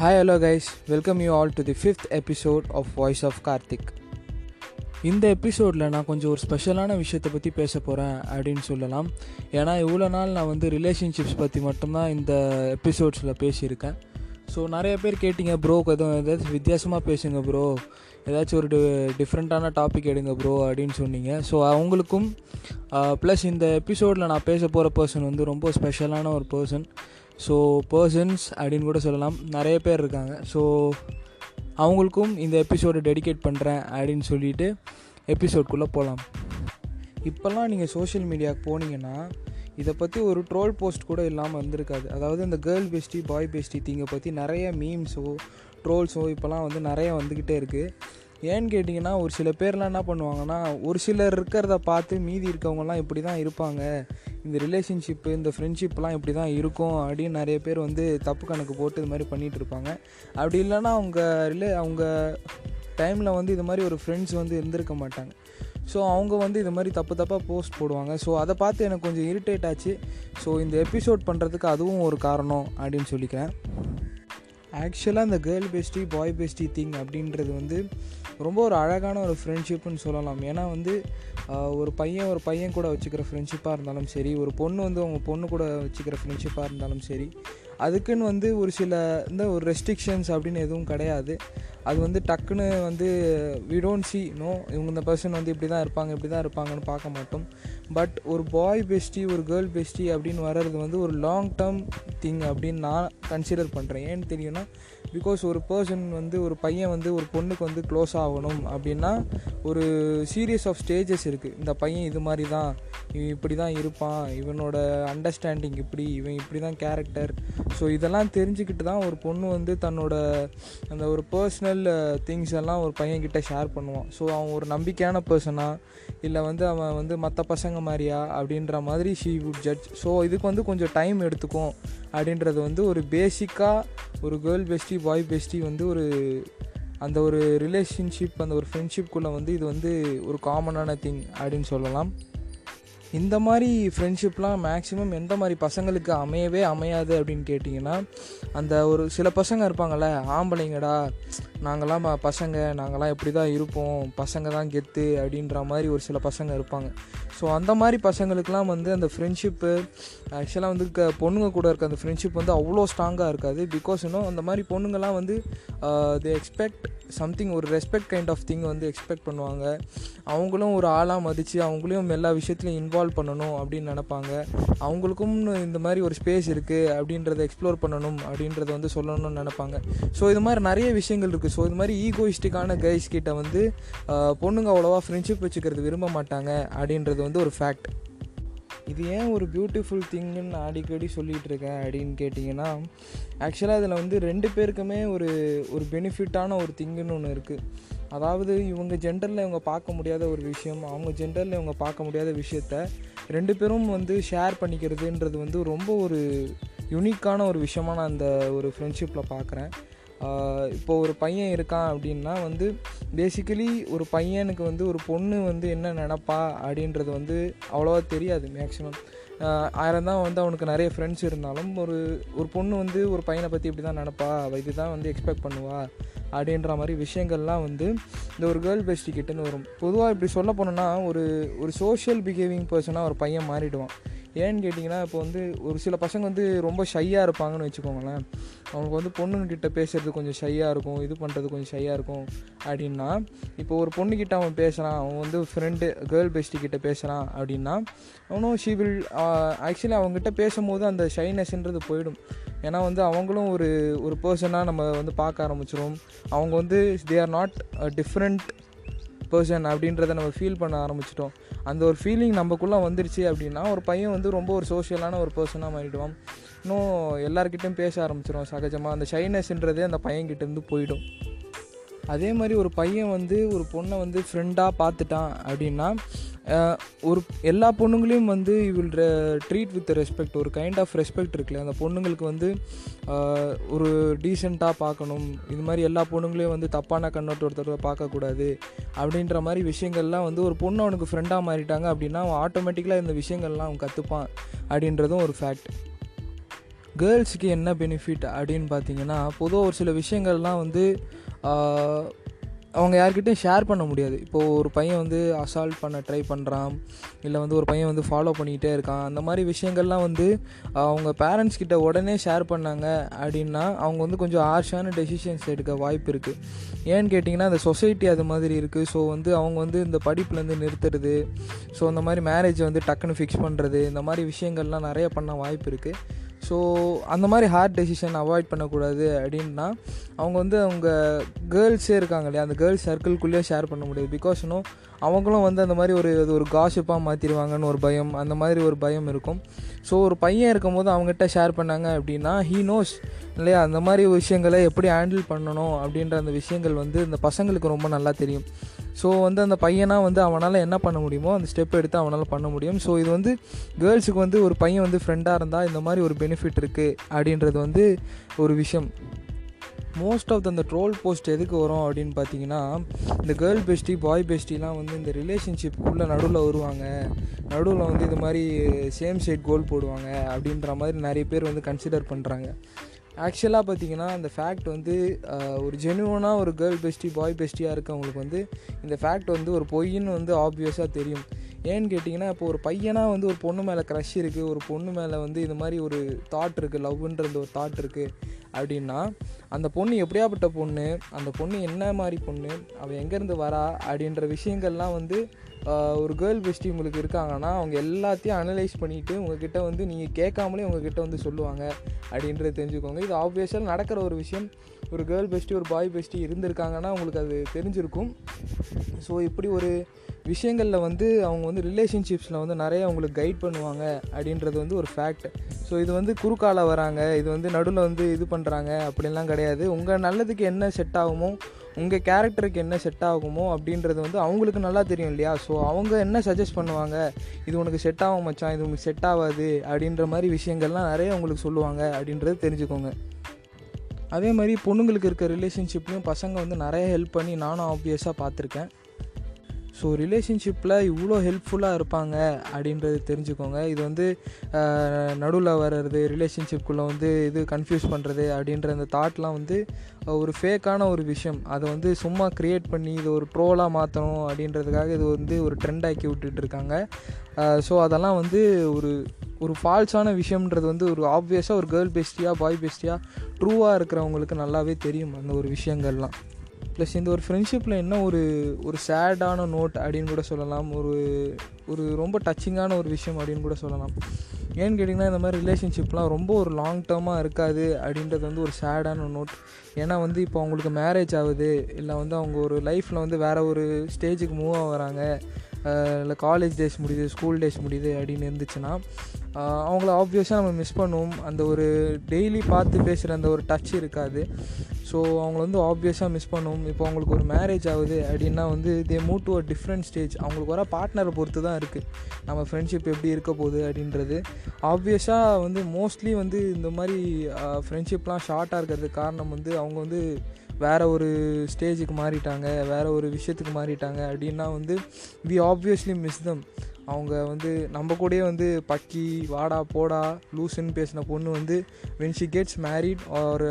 Hi hello guys welcome you all to the fifth episode of voice of Karthik இந்த எபிசோடில் நான் கொஞ்சம் ஒரு ஸ்பெஷலான விஷயத்தை பற்றி பேச போகிறேன் அப்படின்னு சொல்லலாம். ஏன்னா இவ்வளோ நாள் நான் வந்து ரிலேஷன்ஷிப்ஸ் பற்றி மட்டும்தான் இந்த எபிசோட்ஸில் பேசியிருக்கேன். ஸோ நிறைய பேர் கேட்டிங்க ப்ரோ எதுவும் ஏதாச்சும் வித்தியாசமாக பேசுங்க ப்ரோ ஏதாச்சும் ஒரு டிஃப்ரெண்ட்டான டாபிக் எடுங்க ப்ரோ அப்படின்னு சொன்னீங்க. ஸோ அவங்களுக்கும் ப்ளஸ் இந்த எபிசோடில் நான் பேச போகிற பர்சன் வந்து ரொம்ப ஸ்பெஷலான ஒரு பர்சன் ஸோ பர்சன்ஸ் அப்படின்னு கூட சொல்லலாம். நிறைய பேர் இருக்காங்க. ஸோ அவங்களுக்கும் இந்த எபிசோடை டெடிகேட் பண்ணுறேன் அப்படின்னு சொல்லிட்டு எபிசோட்குள்ளே போகலாம் இப்போல்லாம் நீங்கள் சோஷியல் மீடியாவுக்கு போனீங்கன்னா இதை பற்றி ஒரு ட்ரோல் போஸ்ட் கூட இல்லாமல் வந்திருக்காது அதாவது இந்த கேர்ள் பெஸ்டி பாய் பெஸ்டி திங்கை பற்றி நிறைய மீம்ஸோ ட்ரோல்ஸோ இப்போலாம் வந்து நிறைய வந்துக்கிட்டே இருக்குது ஏன்னு கேட்டிங்கன்னா ஒரு சில பேர்லாம் என்ன பண்ணுவாங்கன்னா ஒரு சிலர் இருக்கிறத பார்த்து மீதி இருக்கவங்கலாம் இப்படி தான் இருப்பாங்க. இந்த ரிலேஷன்ஷிப்பு இந்த ஃப்ரெண்ட்ஷிப்லாம் இப்படி தான் இருக்கும் அப்படின்னு நிறைய பேர் வந்து தப்பு கணக்கு போட்டு இது மாதிரி பண்ணிகிட்டு இருப்பாங்க. அப்படி இல்லைன்னா அவங்க ரிலே அவங்க டைமில் வந்து இது மாதிரி ஒரு ஃப்ரெண்ட்ஸ் வந்து இருந்திருக்க மாட்டாங்க. ஸோ அவங்க வந்து இது மாதிரி தப்பு தப்பாக போஸ்ட் போடுவாங்க. ஸோ அதை பார்த்து எனக்கு கொஞ்சம் இரிட்டேட் ஆச்சு. ஸோ இந்த எபிசோட் பண்ணுறதுக்கு அதுவும் ஒரு காரணம் அப்படின்னு சொல்லிக்கிறேன். ஆக்சுவலாக இந்த girl bestie boy bestie thing அப்படின்றது வந்து ரொம்ப ஒரு அழகான ஒரு ஃப்ரெண்ட்ஷிப்னு சொல்லலாம். ஏன்னா வந்து ஒரு பையன் ஒரு பையன் கூட வச்சுக்கிற ஃப்ரெண்ட்ஷிப்பாக இருந்தாலும் சரி ஒரு பொண்ணு வந்து அவங்க பொண்ணு கூட வச்சுக்கிற ஃப்ரெண்ட்ஷிப்பாக இருந்தாலும் சரி அதுக்குன்னு வந்து ஒரு சில இந்த ஒரு ரெஸ்ட்ரிக்ஷன்ஸ் அப்படின்னு எதுவும் கிடையாது. அது வந்து டக்குன்னு வந்து வி டோன்ட் சி நோ இவங்க இந்த பர்சன் வந்து இப்படி தான் இருப்பாங்க இப்படி தான் இருப்பாங்கன்னு பார்க்க மாட்டோம். பட் ஒரு பாய் பெஸ்டி ஒரு கேர்ள் பெஸ்டி அப்படின்னு வர்றது வந்து ஒரு லாங் டேர்ம் திங் அப்படின்னு நான் கன்சிடர் பண்ணுறேன் ஏன்னு தெரியும்னா பிகாஸ் ஒரு பர்சன் வந்து ஒரு பையன் வந்து ஒரு பொண்ணுக்கு வந்து க்ளோஸ் ஆகணும் அப்படின்னா ஒரு சீரியஸ் ஆஃப் ஸ்டேஜஸ் இருக்குது இந்த பையன் இது மாதிரி தான் இவன் இப்படி தான் இருப்பான் இவனோட அண்டர்ஸ்டாண்டிங் இப்படி இவன் இப்படி தான் கேரக்டர் ஸோ இதெல்லாம் தெரிஞ்சுக்கிட்டு தான் ஒரு பொண்ணு வந்து தன்னோட அந்த ஒரு பர்சனல் திங்ஸ் எல்லாம் ஒரு பையன்கிட்ட ஷேர் பண்ணுவான். ஸோ அவன் ஒரு நம்பிக்கையான பர்சனாக இல்லை வந்து அவன் வந்து மற்ற பசங்க மாதிரியா? அப்படின்ற மாதிரி ஷீ வுட் ஜட்ஜ் ஸோ இதுக்கு வந்து கொஞ்சம் டைம் எடுத்துக்கும் அப்படின்றது வந்து ஒரு பேசிக்காக ஒரு கேர்ள் பெஸ்டி பாய் பெஸ்டி வந்து ஒரு அந்த ஒரு ரிலேஷன்ஷிப் அந்த ஒரு ஃப்ரெண்ட்ஷிப்குள்ளே வந்து இது வந்து ஒரு காமனான திங் அப்படின்னு சொல்லலாம். இந்த மாதிரி ஃப்ரெண்ட்ஷிப்லாம் மேக்ஸிமம் எந்த மாதிரி பசங்களுக்கு அமையவே அமையாது அப்படின்னு கேட்டிங்கன்னா அந்த ஒரு சில பசங்க இருப்பாங்கள்ல ஆம்பளைங்கடா நாங்களாம் பசங்க நாங்களாம் எப்படி தான் இருப்போம் பசங்க தான் கெத்து அப்படின்ற மாதிரி ஒரு சில பசங்க இருப்பாங்க. ஸோ அந்த மாதிரி பசங்களுக்கெலாம் வந்து அந்த ஃப்ரெண்ட்ஷிப்பு ஆக்சுவலாக வந்து க பொண்ணுங்க கூட இருக்க அந்த ஃப்ரெண்ட்ஷிப் வந்து அவ்வளோ ஸ்ட்ராங்காக இருக்காது. பிகாஸ் இன்னும் அந்த மாதிரி பொண்ணுங்கள்லாம் வந்து தே எக்ஸ்பெக்ட் சம்திங் ஒரு ரெஸ்பெக்ட் கைண்ட் ஆஃப் திங் வந்து எக்ஸ்பெக்ட் பண்ணுவாங்க. அவங்களும் ஒரு ஆளாக மதித்து அவங்களையும் எல்லா விஷயத்துலையும் இன்வால்வ் பண்ணணும் அப்படின்னு நினப்பாங்க. அவங்களுக்கும் இந்த மாதிரி ஒரு ஸ்பேஸ் இருக்குது அப்படின்றத எக்ஸ்ப்ளோர் பண்ணணும் அப்படின்றத வந்து சொல்லணும்னு நினப்பாங்க. ஸோ இது மாதிரி நிறைய விஷயங்கள் இருக்குது ஸோ இது மாதிரி ஈகோயிஸ்டிக்கான கைஸ் கிட்ட வந்து பொண்ணுங்க அவ்வளோவா ஃப்ரெண்ட்ஷிப் வச்சுக்கிறது விரும்ப மாட்டாங்க அப்படின்றது வந்து ஒரு ஃபேக்ட் இது ஏன் ஒரு பியூட்டிஃபுல் திங்குன்னு அடிக்கடி சொல்லிகிட்டு இருக்கேன் அப்படின்னு கேட்டிங்கன்னா ஆக்சுவலாக இதில் வந்து ரெண்டு பேருக்குமே ஒரு ஒரு பெனிஃபிட்டான ஒரு திங்குன்னு ஒன்று இருக்குது அதாவது இவங்க ஜெண்டரில் இவங்க பார்க்க முடியாத ஒரு விஷயம் அவங்க ஜெண்டரில் இவங்க பார்க்க முடியாத விஷயத்த ரெண்டு பேரும் வந்து ஷேர் பண்ணிக்கிறதுன்றது வந்து ரொம்ப ஒரு யுனிக்கான ஒரு விஷயமாக நான் அந்த ஒரு ஃப்ரெண்ட்ஷிப்பில் பார்க்குறேன். இப்போ ஒரு பையன் இருக்கான் அப்படின்னா வந்து பேசிக்கலி ஒரு பையனுக்கு வந்து ஒரு பொண்ணு வந்து என்ன நினப்பா அப்படின்றது வந்து அவ்வளோவா தெரியாது மேக்ஸிமம் ஆயிரம் தான் வந்து அவனுக்கு நிறைய ஃப்ரெண்ட்ஸ் இருந்தாலும் ஒரு ஒரு பொண்ணு வந்து ஒரு பையனை பற்றி இப்படி தான் நினப்பா அவள் இது தான் வந்து எக்ஸ்பெக்ட் பண்ணுவா அப்படின்ற மாதிரி விஷயங்கள்லாம் வந்து இந்த ஒரு கேர்ள் பெஸ்டி கிட்டேன்னு வரும். பொதுவாக இப்படி சொல்ல போனோன்னா ஒரு ஒரு சோஷியல் பிஹேவிங் பர்சனாக ஒரு பையன் மாறிடுவான். ஏன்னு கேட்டிங்கன்னா இப்போ வந்து ஒரு சில பசங்க வந்து ரொம்ப ஷையாக இருப்பாங்கன்னு வச்சுக்கோங்களேன். அவங்களுக்கு வந்து பொண்ணுங்கிட்ட பேசுகிறது கொஞ்சம் ஷையாக இருக்கும் இது பண்ணுறது கொஞ்சம் ஷையாக இருக்கும் அப்படின்னா இப்போ ஒரு பொண்ணுக்கிட்ட அவன் பேசுகிறான் அவன் வந்து ஃப்ரெண்டு கேர்ள் பெஸ்டி கிட்ட பேசுகிறான் அப்படின்னா அவனும் ஷீ வில் ஆக்சுவலி அவங்ககிட்ட பேசும்போது அந்த ஷைனஸ்ன்றது போயிடும். ஏன்னா வந்து அவங்களும் ஒரு ஒரு பர்சனாக நம்ம வந்து பார்க்க ஆரம்பிச்சிடும் அவங்க வந்து they are not different person அப்படின்றத நம்ம ஃபீல் பண்ண ஆரம்பிச்சிட்டோம். அந்த ஒரு ஃபீலிங் நமக்குள்ளே வந்துருச்சு அப்படின்னா ஒரு பையன் வந்து ரொம்ப ஒரு சோஷியலான ஒரு பர்சனாக மாறிடுவான். இன்னும் எல்லாருக்கிட்டையும் பேச ஆரம்பிச்சிடும் சகஜமாக அந்த ஷைனஸ்ன்றதே அந்த பையன்கிட்டேருந்து போயிடும். அதே மாதிரி ஒரு பையன் வந்து ஒரு பொண்ணை வந்து ஃப்ரெண்டாக பார்த்துட்டான் அப்படின்னா ஒரு எல்லா பொண்ணுங்களையும் வந்து வில் ட்ரீட் வித் ரெஸ்பெக்ட் ஒரு கைண்ட் ஆஃப் ரெஸ்பெக்ட் இருக்குல்ல அந்த பொண்ணுங்களுக்கு வந்து ஒரு டீசெண்டாக பார்க்கணும். இது மாதிரி எல்லா பொண்ணுங்களையும் வந்து தப்பான கண்ணோட்டத்தோட பார்க்கக்கூடாது அப்படின்ற மாதிரி விஷயங்கள்லாம் வந்து ஒரு பொண்ணு அவனுக்கு ஃப்ரெண்டாக மாறிட்டாங்க அப்படின்னா அவன் ஆட்டோமேட்டிக்கலாக இந்த விஷயங்கள்லாம் அவன் கற்றுப்பான் அப்படின்றதும் ஒரு ஃபேக்ட் கேர்ள்ஸுக்கு என்ன பெனிஃபிட் அப்படின்னு பார்த்தீங்கன்னா பொதுவாக ஒரு சில விஷயங்கள்லாம் வந்து அவங்க யார்கிட்டையும் ஷேர் பண்ண முடியாது. இப்போது ஒரு பையன் வந்து அசால்ட் பண்ண ட்ரை பண்ணுறான் இல்லை வந்து ஒரு பையன் வந்து ஃபாலோ பண்ணிக்கிட்டே இருக்கான். அந்த மாதிரி விஷயங்கள்லாம் வந்து அவங்க பேரண்ட்ஸ் கிட்ட உடனே ஷேர் பண்ணாங்க அப்படின்னா அவங்க வந்து கொஞ்சம் ஹார்ஷான டெசிஷன்ஸ் எடுக்க வாய்ப்பு இருக்குது ஏன்னு கேட்டிங்கன்னா அந்த சொசைட்டி அது மாதிரி இருக்குது ஸோ வந்து அவங்க வந்து இந்த படிப்புலேருந்து நிறுத்துறது. ஸோ அந்த மாதிரி மேரேஜை வந்து டக்குன்னு ஃபிக்ஸ் பண்ணுறது இந்த மாதிரி விஷயங்கள்லாம் நிறைய பண்ண வாய்ப்பு இருக்குது ஸோ அந்த மாதிரி ஹார்ட் டெசிஷன் அவாய்ட் பண்ணக்கூடாது அப்படின்னா அவங்க வந்து அவங்க கேர்ள்ஸே இருக்காங்க இல்லையா? அந்த கேர்ள்ஸ் சர்க்கிள்குள்ளேயே ஷேர் பண்ண முடியாது. பிகாஸ் இன்னும் அவங்களும் வந்து அந்த மாதிரி ஒரு அது ஒரு காஷிப்பாக மாற்றிடுவாங்கன்னு ஒரு பயம் அந்த மாதிரி ஒரு பயம் இருக்கும். ஸோ ஒரு பையன் இருக்கும்போது அவங்ககிட்ட ஷேர் பண்ணாங்க அப்படின்னா ஹீ நோஸ் இல்லையா? அந்த மாதிரி விஷயங்களை எப்படி ஹேண்டில் பண்ணணும் அப்படின்ற அந்த விஷயங்கள் வந்து இந்த பசங்களுக்கு ரொம்ப நல்லா தெரியும். ஸோ வந்து அந்த பையனாக வந்து அவனால் என்ன பண்ண முடியுமோ அந்த ஸ்டெப் எடுத்து அவனால் பண்ண முடியும். ஸோ இது வந்து கேர்ள்ஸுக்கு வந்து ஒரு பையன் வந்து ஃப்ரெண்டாக இருந்தால் இந்த மாதிரி ஒரு பெனிஃபிட் இருக்குது அப்படின்றது வந்து ஒரு விஷயம். மோஸ்ட் ஆஃப் அந்த ட்ரோல் போஸ்ட் எதுக்கு வரும் அப்படின்னு பார்த்தீங்கன்னா இந்த கேர்ள் பெஸ்டி பாய் பெஸ்டிலாம் வந்து இந்த ரிலேஷன்ஷிப்புக்குள்ளே நடுவில் வருவாங்க. நடுவில் வந்து இது மாதிரி சேம் சைட் கோல் போடுவாங்க அப்படின்ற மாதிரி நிறைய பேர் வந்து கன்சிடர் பண்ணுறாங்க ஆக்சுவலாக பார்த்தீங்கன்னா அந்த ஃபேக்ட் வந்து ஒரு ஜெனுவனாக ஒரு கேர்ள் பெஸ்டி பாய் பெஸ்டியாக இருக்கவங்களுக்கு வந்து இந்த ஃபேக்ட் வந்து ஒரு பொய்ன்னு வந்து ஆப்வியஸாக தெரியும். ஏன்னு கேட்டிங்கன்னா இப்போ ஒரு பையனாக வந்து ஒரு பொண்ணு மேலே க்ரஷ் இருக்குது ஒரு பொண்ணு மேலே வந்து இது மாதிரி ஒரு தாட் இருக்குது லவ்ன்றது ஒரு தாட் இருக்குது அப்படின்னா அந்த பொண்ணு எப்படியாப்பட்ட பொண்ணு அந்த பொண்ணு என்ன மாதிரி பொண்ணு அவள் எங்கேருந்து வரா அப்படின்ற விஷயங்கள்லாம் வந்து ஒரு கேர்ள் பெஸ்டி உங்களுக்கு இருக்காங்கன்னா அவங்க எல்லாத்தையும் அனலைஸ் பண்ணிவிட்டு உங்ககிட்ட வந்து நீங்கள் கேட்காமலே உங்ககிட்ட வந்து சொல்லுவாங்க அப்படின்றத தெரிஞ்சுக்கோங்க. இது ஆப்வியஸாக நடக்கிற ஒரு விஷயம். ஒரு கேர்ள் பெஸ்டி ஒரு பாய் பெஸ்டி இருந்திருக்காங்கன்னா உங்களுக்கு அது தெரிஞ்சிருக்கும். ஸோ இப்படி ஒரு விஷயங்களில் வந்து அவங்க வந்து ரிலேஷன்ஷிப்ஸில் வந்து நிறைய அவங்களுக்கு கைட் பண்ணுவாங்க அப்படின்றது வந்து ஒரு ஃபேக்ட் ஸோ இது வந்து குறுக்கால வராங்க. இது வந்து நடுவில் வந்து இது பண்ணுறாங்க அப்படின்லாம் கிடையாது. உங்கள் நல்லதுக்கு என்ன செட் ஆகுமோ உங்கள் கேரக்டருக்கு என்ன செட் ஆகுமோ அப்படின்றது வந்து அவங்களுக்கு நல்லா தெரியும் இல்லையா? ஸோ அவங்க என்ன சஜஸ்ட் பண்ணுவாங்க? இது உனக்கு செட் ஆகும் மச்சான். இது உனக்கு செட் ஆகாது அப்படின்ற மாதிரி விஷயங்கள்லாம் நிறைய உங்களுக்கு சொல்லுவாங்க அப்படின்றது தெரிஞ்சுக்கோங்க. அதே மாதிரி பொண்ணுங்களுக்கு இருக்க ரிலேஷன்ஷிப்லையும் பசங்க வந்து நிறைய ஹெல்ப் பண்ணி நானும் ஆப்வியஸாக பார்த்துருக்கேன். ஸோ ரிலேஷன்ஷிப்பில் இவ்வளோ ஹெல்ப்ஃபுல்லாக இருப்பாங்க அப்படின்றது தெரிஞ்சுக்கோங்க. இது வந்து நடுவில் வர்றது ரிலேஷன்ஷிப்குள்ளே வந்து இது கன்ஃபியூஸ் பண்ணுறது அப்படின்ற அந்த தாட்லாம் வந்து ஒரு ஃபேக்கான ஒரு விஷயம். அதை வந்து சும்மா க்ரியேட் பண்ணி இது ஒரு ட்ரோலாக மாற்றணும் அப்படின்றதுக்காக இது வந்து ஒரு ட்ரெண்ட் ஆக்கி விட்டுட்டு இருக்காங்க. ஸோ அதெல்லாம் வந்து ஒரு ஒரு ஃபால்ஸான விஷயம்ன்றது வந்து ஒரு ஆப்வியஸாக ஒரு கேர்ள் பெஸ்டியாக பாய் பெஸ்டியாக ட்ரூவாக இருக்கிறவங்களுக்கு நல்லாவே தெரியும் அந்த ஒரு விஷயங்கள்லாம். ப்ளஸ் இந்த ஒரு ஃப்ரெண்ட்ஷிப்பில் என்ன ஒரு ஒரு சேடான நோட் அப்படின்னு கூட சொல்லலாம். ஒரு ஒரு ரொம்ப டச்சிங்கான ஒரு விஷயம் அப்படின்னு கூட சொல்லலாம். ஏன்னு கேட்டிங்கன்னா இந்த மாதிரி ரிலேஷன்ஷிப்லாம் ரொம்ப ஒரு லாங் டேர்மாக இருக்காது அப்படின்றது வந்து ஒரு சேடான நோட் ஏன்னா வந்து இப்போ அவங்களுக்கு மேரேஜ் ஆகுது. இல்லை வந்து அவங்க ஒரு லைஃப்பில் வந்து வேறு ஒரு ஸ்டேஜுக்கு மூவ் ஆகிறாங்க இல்லை காலேஜ் டேஸ் முடியுது ஸ்கூல் டேஸ் முடியுது அப்படின்னு இருந்துச்சுன்னா அவங்கள ஆப்வியஸாக நம்ம மிஸ் பண்ணுவோம். அந்த ஒரு டெய்லி பார்த்து பேசுகிற அந்த ஒரு டச் இருக்காது. ஸோ அவங்கள வந்து ஆப்வியஸாக மிஸ் பண்ணுவோம். இப்போ அவங்களுக்கு ஒரு மேரேஜ் ஆகுது அப்படின்னா வந்து they move to a different stage அவங்களுக்கு வர பார்ட்னரை பொறுத்து தான் இருக்குது நம்ம ஃப்ரெண்ட்ஷிப் எப்படி இருக்க போகுது அப்படின்றது. ஆப்வியஸாக வந்து மோஸ்ட்லி வந்து இந்த மாதிரி ஃப்ரெண்ட்ஷிப்லாம் ஷார்ட்டாக இருக்கிறதுக்கு காரணம் வந்து அவங்க வந்து வேறு ஒரு ஸ்டேஜுக்கு மாறிட்டாங்க. வேறு ஒரு விஷயத்துக்கு மாறிட்டாங்க அப்படின்னா வந்து வி ஆப்வியஸ்லி மிஸ் தம் அவங்க வந்து நம்ம கூடயே வந்து பக்கி வாடா போடா லூசுன்னு பேசின பொண்ணு வந்து வென் ஷி கெட்ஸ் மேரிட் ஒரு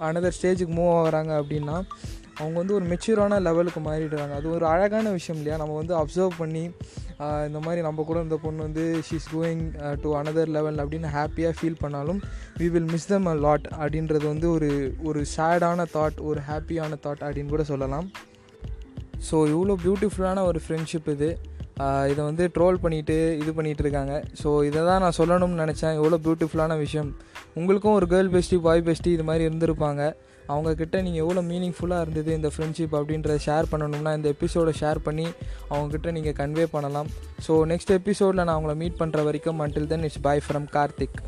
அனதர் ஸ்டேஜுக்கு மூவ் ஆகிறாங்க அப்படின்னா அவங்க வந்து ஒரு மெச்சூரான லெவலுக்கு மாறிடுறாங்க. அது ஒரு அழகான விஷயம் இல்லையா? நம்ம வந்து அப்சர்வ் பண்ணி uh, இந்த மாதிரி நம்ம கூட இந்த பொண்ணு வந்து she's going to another level அப்படின்னு ஹாப்பியாக ஃபீல் பண்ணாலும் we will miss them a lot அப்படின்றது வந்து ஒரு ஒரு சேடான தாட் ஒரு ஹாப்பியான தாட் அப்படின்னு கூட சொல்லலாம். ஸோ இவ்வளோ பியூட்டிஃபுல்லான ஒரு ஃப்ரெண்ட்ஷிப் இது. இதை வந்து ட்ரோல் பண்ணிவிட்டு இது பண்ணிகிட்டு இருக்காங்க. ஸோ இதை தான் நான் சொல்லணும்னு நினச்சேன். எவ்வளோ பியூட்டிஃபுல்லான விஷயம். உங்களுக்கும் ஒரு கேர்ள் பெஸ்டி பாய் பெஸ்டி இது மாதிரி இருந்திருப்பாங்க. அவங்கக்கிட்ட நீங்கள் எவ்வளோ மீனிங்ஃபுல்லாக இருந்தது இந்த ஃப்ரெண்ட்ஷிப் அப்படின்றத ஷேர் பண்ணணும்னா இந்த எபிசோடை ஷேர் பண்ணி அவங்கக்கிட்ட நீங்கள் கன்வே பண்ணலாம். ஸோ நெக்ஸ்ட் எபிசோடில் நான் அவங்கள மீட் பண்ணுற வரைக்கும் until then it's bye from Karthik